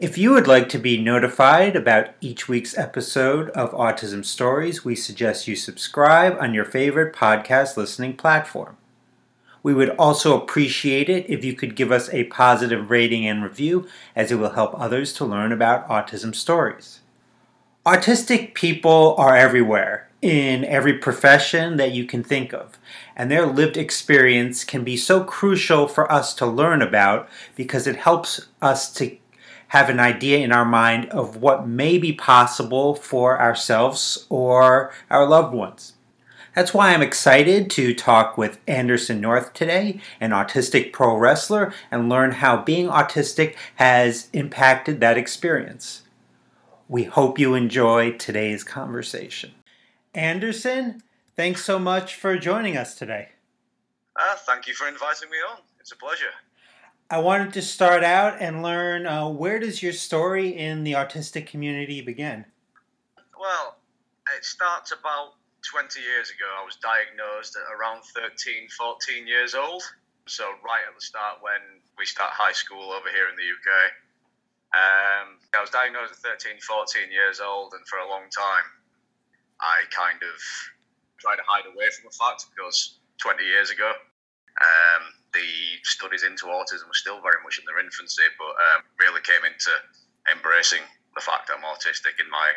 If you would like to be notified about each week's episode of Autism Stories, we suggest you subscribe on your favorite podcast listening platform. We would also appreciate it if you could give us a positive rating and review, as it will help others to learn about autism stories. Autistic people are everywhere, in every profession that you can think of, and their lived experience can be so crucial for us to learn about because it helps us to have an idea in our mind of what may be possible for ourselves or our loved ones. That's why I'm excited to talk with Anderson North today, an autistic pro wrestler, and learn how being autistic has impacted that experience. We hope you enjoy today's conversation. Anderson, thanks so much for joining us today. Uh, thank you for inviting me on. It's a pleasure. I wanted to start out and learn uh, where does your story in the autistic community begin? Well, it starts about 20 years ago. I was diagnosed at around 13, 14 years old. So, right at the start when we start high school over here in the UK. Um, I was diagnosed at 13, 14 years old, and for a long time, I kind of tried to hide away from the fact because 20 years ago, um, the studies into autism were still very much in their infancy, but um, really came into embracing the fact that I'm autistic in my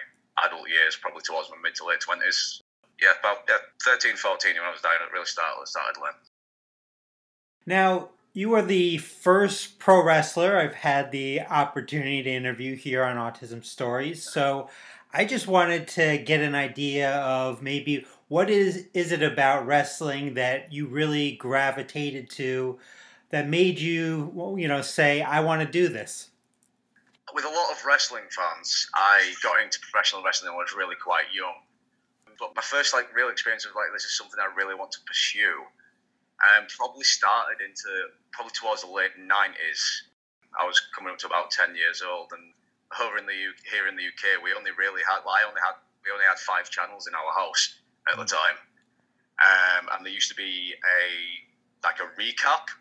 adult years, probably towards my mid to late 20s. Yeah, about yeah, 13, 14 when I was dying, it really started, started then. Now, you are the first pro wrestler I've had the opportunity to interview here on Autism Stories. So I just wanted to get an idea of maybe what is is it about wrestling that you really gravitated to that made you you know say I want to do this? With a lot of wrestling fans, I got into professional wrestling when I was really quite young. But my first like real experience of like this is something I really want to pursue. Um, probably started into probably towards the late nineties. I was coming up to about ten years old, and over in the U- here in the UK, we only really had well, I only had we only had five channels in our house at the time, um, and there used to be a like a recap.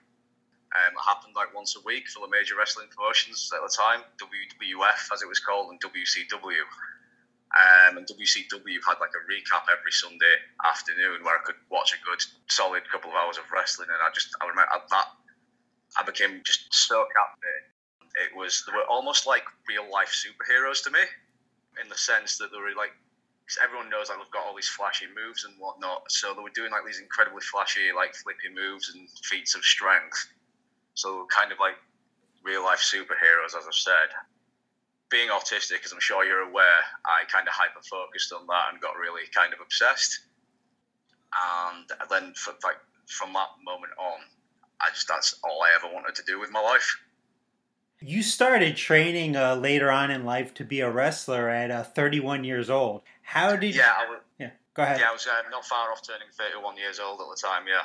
Um, it happened like once a week for the major wrestling promotions at the time, WWF as it was called, and WCW. Um, and WCW had like a recap every Sunday afternoon where I could watch a good, solid couple of hours of wrestling, and I just I remember that I became just so captivated. It was they were almost like real life superheroes to me, in the sense that they were like everyone knows like they've got all these flashy moves and whatnot. So they were doing like these incredibly flashy, like flippy moves and feats of strength. So kind of like real life superheroes, as I've said. Being autistic, as I'm sure you're aware, I kind of hyper focused on that and got really kind of obsessed. And then, for, like from that moment on, I just that's all I ever wanted to do with my life. You started training uh, later on in life to be a wrestler at uh, 31 years old. How did yeah, you? I was, yeah, go ahead. Yeah, I was uh, not far off turning 31 years old at the time. Yeah.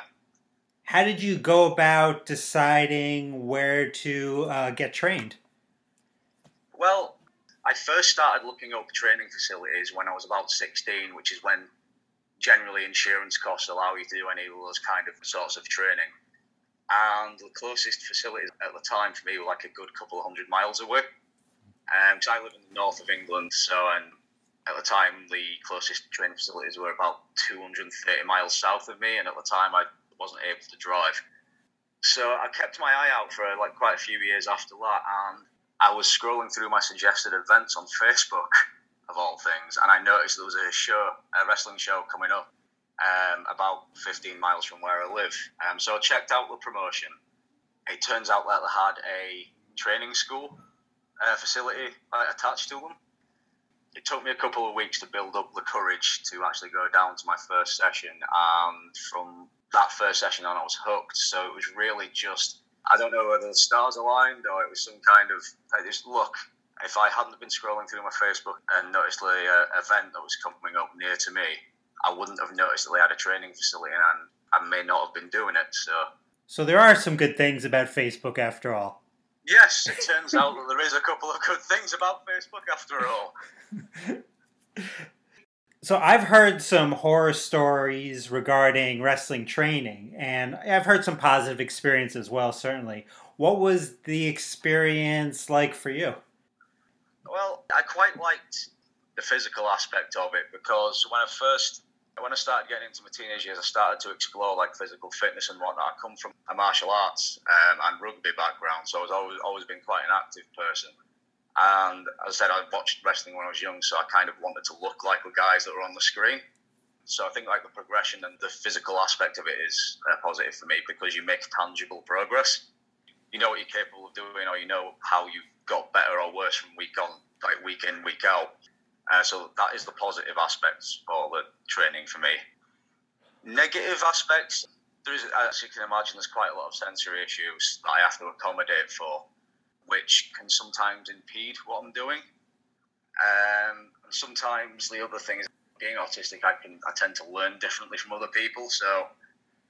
How did you go about deciding where to uh, get trained? Well, I first started looking up training facilities when I was about 16, which is when generally insurance costs allow you to do any of those kind of sorts of training and the closest facilities at the time for me were like a good couple of hundred miles away. Because um, I live in the north of England, so and at the time the closest training facilities were about 230 miles south of me, and at the time I wasn't able to drive. So I kept my eye out for like quite a few years after that, and I was scrolling through my suggested events on Facebook, of all things, and I noticed there was a show, a wrestling show coming up um, about 15 miles from where I live. Um, so I checked out the promotion. It turns out that they had a training school uh, facility uh, attached to them. It took me a couple of weeks to build up the courage to actually go down to my first session. And from that first session on, I was hooked. So it was really just, I don't know whether the stars aligned or it was some kind of, I just look, if I hadn't been scrolling through my Facebook and noticed the uh, event that was coming up near to me, I wouldn't have noticed that they had a training facility, and I may not have been doing it. So, so there are some good things about Facebook after all. Yes, it turns out that there is a couple of good things about Facebook after all. so I've heard some horror stories regarding wrestling training, and I've heard some positive experience as well. Certainly, what was the experience like for you? Well, I quite liked the physical aspect of it because when I first when I started getting into my teenage years, I started to explore like physical fitness and whatnot. I come from a martial arts um, and rugby background, so I was always always been quite an active person. And as I said, I watched wrestling when I was young, so I kind of wanted to look like the guys that were on the screen. So I think like the progression and the physical aspect of it is uh, positive for me because you make tangible progress. You know what you're capable of doing, or you know how you got better or worse from week on, like week in, week out. Uh, so that is the positive aspects for the training for me. Negative aspects, there is, as you can imagine, there's quite a lot of sensory issues that I have to accommodate for, which can sometimes impede what I'm doing. Um, and sometimes the other thing is being autistic, I can I tend to learn differently from other people. So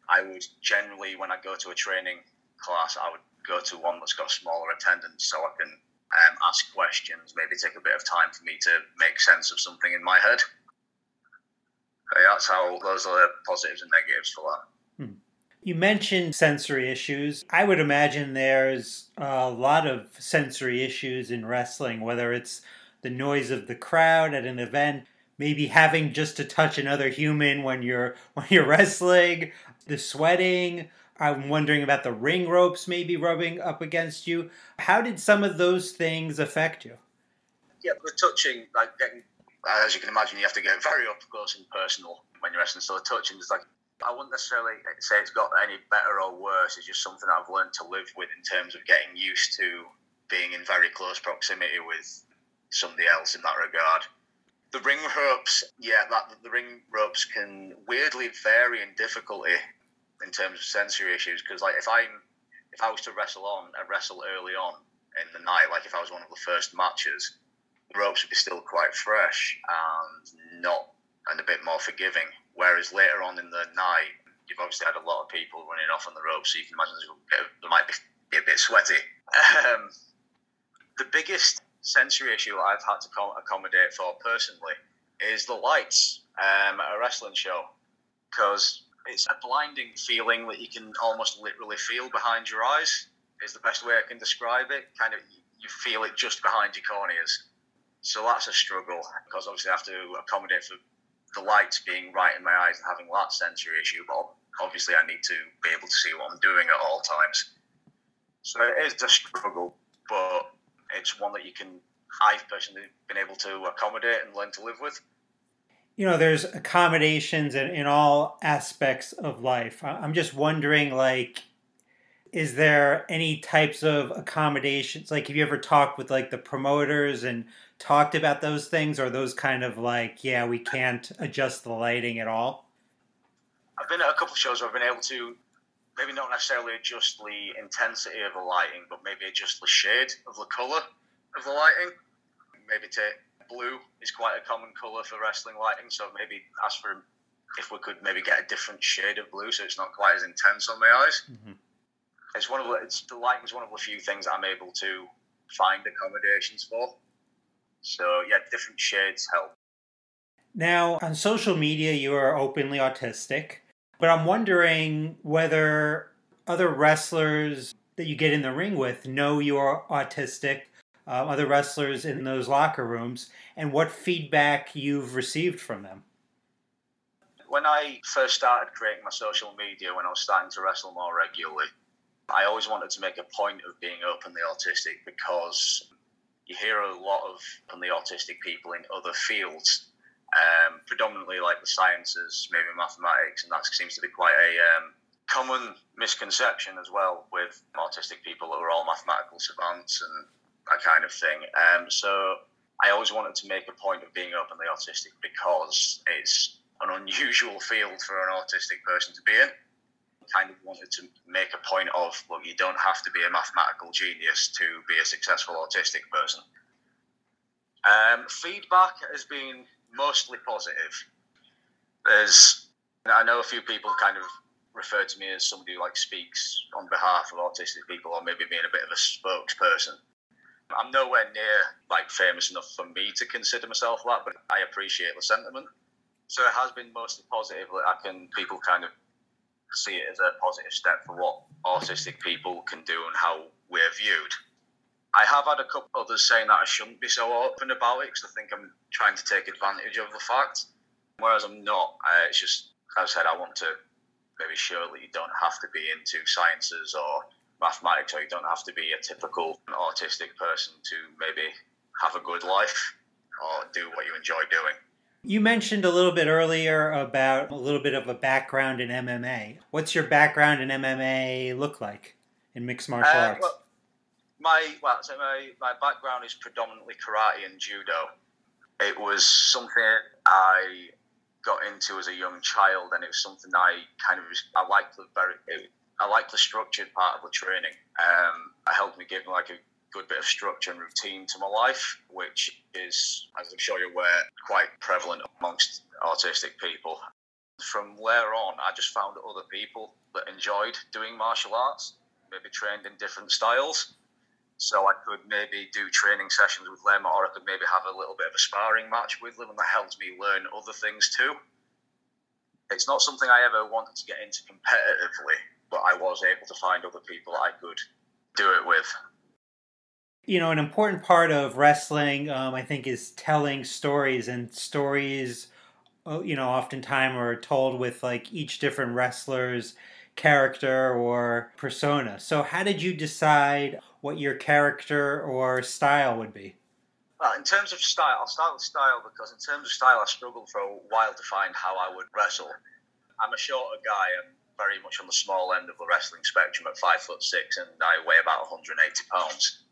I would generally, when I go to a training class, I would go to one that's got smaller attendance so I can um, ask questions, maybe take a bit of time for me to make sense of something in my head. But that's how those are the positives and negatives for that. Hmm. You mentioned sensory issues. I would imagine there's a lot of sensory issues in wrestling, whether it's the noise of the crowd at an event, maybe having just to touch another human when you're when you're wrestling, the sweating, I'm wondering about the ring ropes maybe rubbing up against you. How did some of those things affect you? Yeah, the touching, like getting, uh, as you can imagine, you have to get very up close and personal when you're wrestling. So the touching is like, I wouldn't necessarily say it's got any better or worse. It's just something I've learned to live with in terms of getting used to being in very close proximity with somebody else in that regard. The ring ropes, yeah, that the ring ropes can weirdly vary in difficulty in terms of sensory issues because like if I'm if I was to wrestle on and wrestle early on in the night, like if I was one of the first matches, the ropes would be still quite fresh and not and a bit more forgiving. Whereas later on in the night, you've obviously had a lot of people running off on the ropes, so you can imagine there might be, a bit sweaty. Um, the biggest sensory issue I've had to accommodate for personally is the lights um, at a wrestling show because it's a blinding feeling that you can almost literally feel behind your eyes. Is the best way I can describe it. Kind of, you feel it just behind your corneas. So that's a struggle because obviously I have to accommodate for the lights being right in my eyes and having that sensory issue. But obviously I need to be able to see what I'm doing at all times. So it is a struggle, but it's one that you can. I've personally been able to accommodate and learn to live with you know there's accommodations in, in all aspects of life. I'm just wondering like is there any types of accommodations? Like have you ever talked with like the promoters and talked about those things or those kind of like yeah we can't adjust the lighting at all? I've been at a couple of shows where i've been able to maybe not necessarily adjust the intensity of the lighting but maybe adjust the shade of the color of the lighting. Maybe take blue is quite a common colour for wrestling lighting, so maybe ask for if we could maybe get a different shade of blue so it's not quite as intense on my eyes. Mm-hmm. It's one of the, it's, the lighting is one of the few things I'm able to find accommodations for. So yeah, different shades help. Now, on social media, you are openly autistic, but I'm wondering whether other wrestlers that you get in the ring with know you are autistic uh, other wrestlers in those locker rooms and what feedback you've received from them. When I first started creating my social media, when I was starting to wrestle more regularly, I always wanted to make a point of being openly autistic because you hear a lot of openly autistic people in other fields, um, predominantly like the sciences, maybe mathematics, and that seems to be quite a um, common misconception as well with autistic people who are all mathematical savants and that kind of thing. Um, so I always wanted to make a point of being openly autistic because it's an unusual field for an autistic person to be in. Kind of wanted to make a point of, look, you don't have to be a mathematical genius to be a successful autistic person. Um, feedback has been mostly positive. There's, I know a few people kind of refer to me as somebody who like speaks on behalf of autistic people, or maybe being a bit of a spokesperson. I'm nowhere near like famous enough for me to consider myself that, but I appreciate the sentiment. So it has been mostly positive. That I can people kind of see it as a positive step for what autistic people can do and how we're viewed. I have had a couple others saying that I shouldn't be so open about it because I think I'm trying to take advantage of the fact, whereas I'm not. Uh, it's just, as I said, I want to maybe show that you don't have to be into sciences or mathematics, or you don't have to be a typical autistic person to maybe have a good life or do what you enjoy doing. You mentioned a little bit earlier about a little bit of a background in MMA. What's your background in MMA look like in mixed martial uh, arts? Well, my well, so my, my background is predominantly karate and judo. It was something I got into as a young child, and it was something I kind of I liked the very I liked the structured part of the training. Um, it helped me give like a good bit of structure and routine to my life, which is, as I'm sure you're aware, quite prevalent amongst autistic people. From there on, I just found other people that enjoyed doing martial arts, maybe trained in different styles. So I could maybe do training sessions with them, or I could maybe have a little bit of a sparring match with them, and that helped me learn other things too. It's not something I ever wanted to get into competitively, but I was able to find other people I could do it with you know, an important part of wrestling, um, I think, is telling stories, and stories, uh, you know, oftentimes are told with like each different wrestler's character or persona. So, how did you decide what your character or style would be? Well, in terms of style, I'll start with style because in terms of style, I struggled for a while to find how I would wrestle. I'm a shorter guy and very much on the small end of the wrestling spectrum at five foot six, and I weigh about 180 pounds.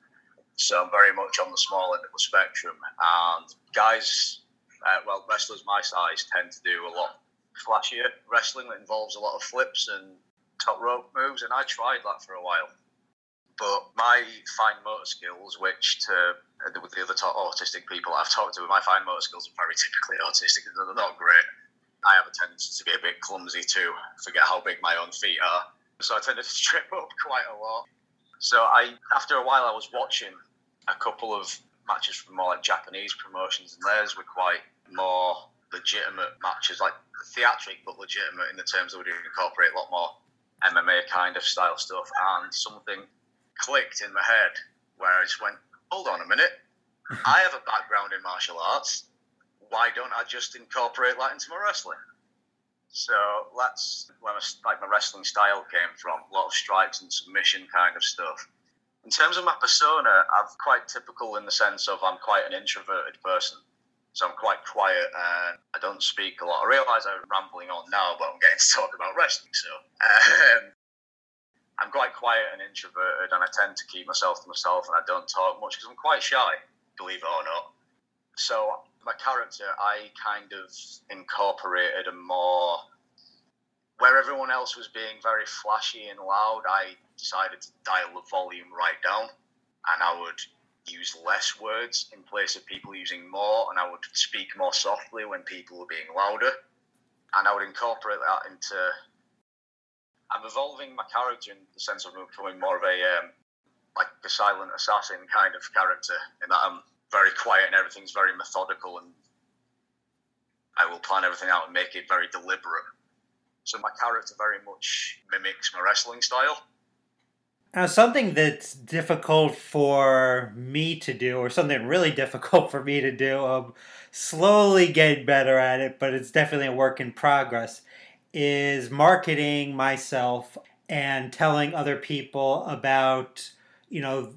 So I'm very much on the small end of the spectrum. And guys, uh, well, wrestlers my size tend to do a lot flashier wrestling that involves a lot of flips and top rope moves. And I tried that for a while. But my fine motor skills, which to with the other autistic people I've talked to, my fine motor skills are very typically autistic. They're not great. I have a tendency to be a bit clumsy too, forget how big my own feet are. So I tended to trip up quite a lot. So I, after a while, I was watching a couple of matches from more like Japanese promotions, and theirs were quite more legitimate matches, like theatric but legitimate in the terms that would incorporate a lot more MMA kind of style stuff. And something clicked in my head where I just went, "Hold on a minute, I have a background in martial arts. Why don't I just incorporate that into my wrestling?" So that's where my, like my wrestling style came from. A lot of strikes and submission kind of stuff. In terms of my persona, I'm quite typical in the sense of I'm quite an introverted person. So I'm quite quiet and I don't speak a lot. I realise I'm rambling on now, but I'm getting to talk about wrestling. So um, I'm quite quiet and introverted, and I tend to keep myself to myself, and I don't talk much because I'm quite shy, believe it or not. So my character, I kind of incorporated a more where everyone else was being very flashy and loud, I decided to dial the volume right down and I would use less words in place of people using more and I would speak more softly when people were being louder. And I would incorporate that into I'm evolving my character in the sense of becoming more of a um, like a silent assassin kind of character in that I'm very quiet and everything's very methodical and I will plan everything out and make it very deliberate so my character very much mimics my wrestling style. Now, something that's difficult for me to do, or something really difficult for me to do, I'm slowly getting better at it, but it's definitely a work in progress, is marketing myself and telling other people about, you know,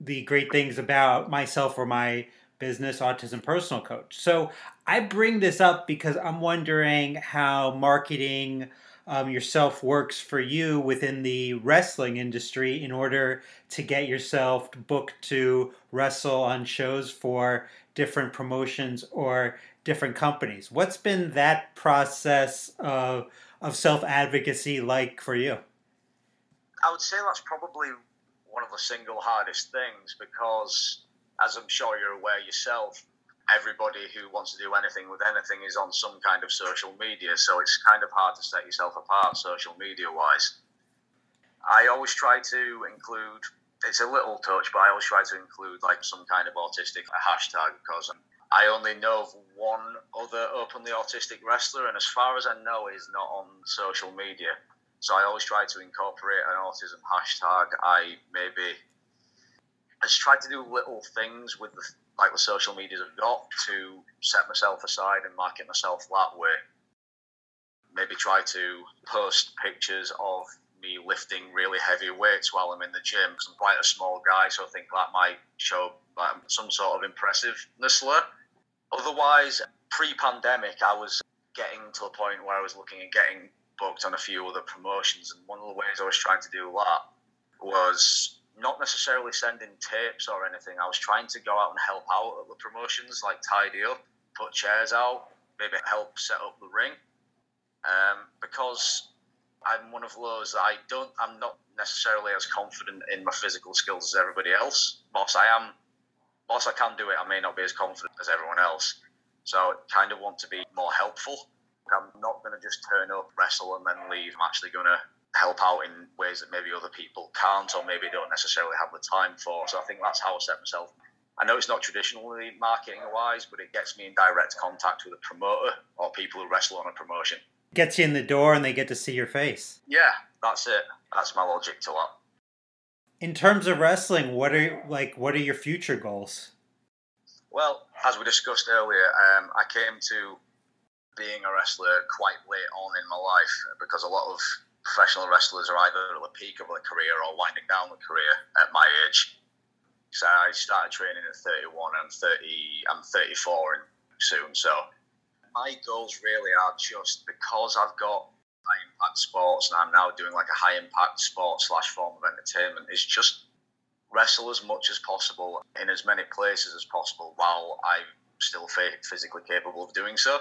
the great things about myself or my business autism personal coach. So I bring this up because I'm wondering how marketing um, yourself works for you within the wrestling industry in order to get yourself booked to wrestle on shows for different promotions or different companies. What's been that process of, of self advocacy like for you? I would say that's probably one of the single hardest things because as I'm sure you're aware yourself, everybody who wants to do anything with anything is on some kind of social media, so it's kind of hard to set yourself apart social media wise. I always try to include. It's a little touch, but I always try to include like some kind of autistic hashtag because I only know of one other openly autistic wrestler, and as far as I know, he's not on social media. So I always try to incorporate an autism hashtag. I maybe I just try to do little things with the like the social medias I've got to set myself aside and market myself that way. Maybe try to post pictures of me lifting really heavy weights while I'm in the gym because I'm quite a small guy, so I think that might show um, some sort of impressiveness there. Otherwise, pre-pandemic, I was getting to a point where I was looking at getting booked on a few other promotions, and one of the ways I was trying to do that was not necessarily sending tapes or anything. I was trying to go out and help out at the promotions, like tidy up, put chairs out, maybe help set up the ring, um, because I'm one of those that I don't. I'm not necessarily as confident in my physical skills as everybody else. Whilst I am, whilst I can do it, I may not be as confident as everyone else. So I kind of want to be more helpful. I'm not going to just turn up, wrestle, and then leave. I'm actually going to help out in ways that maybe other people can't or maybe don't necessarily have the time for. So I think that's how I set myself. I know it's not traditionally marketing wise, but it gets me in direct contact with a promoter or people who wrestle on a promotion gets you in the door and they get to see your face. Yeah, that's it. That's my logic to that. In terms of wrestling, what are like what are your future goals? Well, as we discussed earlier, um, I came to being a wrestler quite late on in my life because a lot of professional wrestlers are either at the peak of their career or winding down their career at my age. So I started training at 31. and I'm 30. I'm 34 soon. So my goals really are just because I've got high impact sports and I'm now doing like a high impact sport slash form of entertainment is just wrestle as much as possible in as many places as possible while I'm still physically capable of doing so.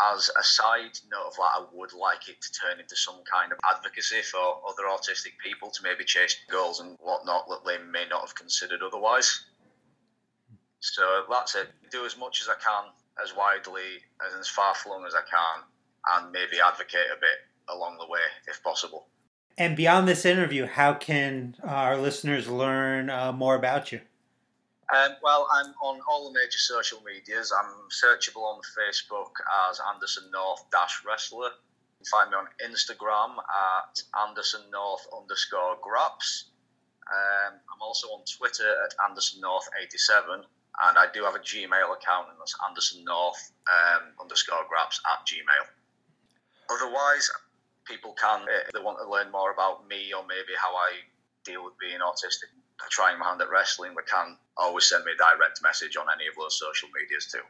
As a side note of that, I would like it to turn into some kind of advocacy for other autistic people to maybe chase goals and whatnot that they may not have considered otherwise. So that's it. Do as much as I can as widely and as far flung as I can, and maybe advocate a bit along the way if possible. And beyond this interview, how can our listeners learn uh, more about you? Um, well, I'm on all the major social medias. I'm searchable on Facebook as Anderson North Dash Wrestler. You can find me on Instagram at Anderson North underscore Graps. Um, I'm also on Twitter at Anderson North 87 and I do have a Gmail account, and that's Anderson North um, underscore Graps at Gmail. Otherwise, people can, if they want to learn more about me or maybe how I deal with being autistic, trying my hand at wrestling, they can always send me a direct message on any of those social medias too.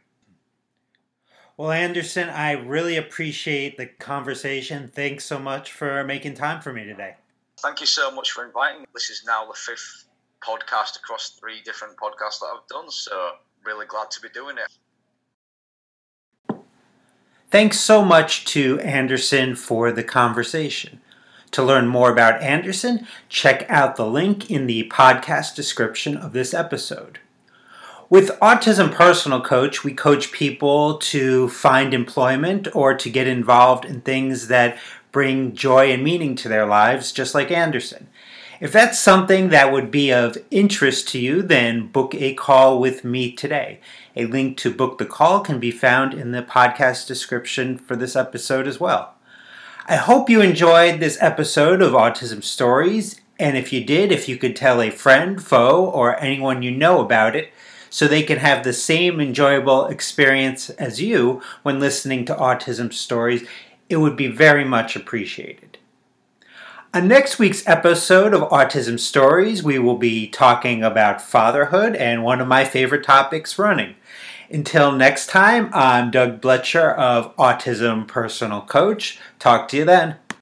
Well, Anderson, I really appreciate the conversation. Thanks so much for making time for me today. Thank you so much for inviting me. This is now the fifth podcast across three different podcasts that I've done. So really glad to be doing it. Thanks so much to Anderson for the conversation. To learn more about Anderson, check out the link in the podcast description of this episode. With Autism Personal Coach, we coach people to find employment or to get involved in things that bring joy and meaning to their lives, just like Anderson. If that's something that would be of interest to you, then book a call with me today. A link to book the call can be found in the podcast description for this episode as well. I hope you enjoyed this episode of Autism Stories, and if you did, if you could tell a friend, foe, or anyone you know about it, so they can have the same enjoyable experience as you when listening to Autism Stories, it would be very much appreciated. On next week's episode of Autism Stories, we will be talking about fatherhood and one of my favorite topics, running. Until next time, I'm Doug Blecher of Autism Personal Coach. Talk to you then.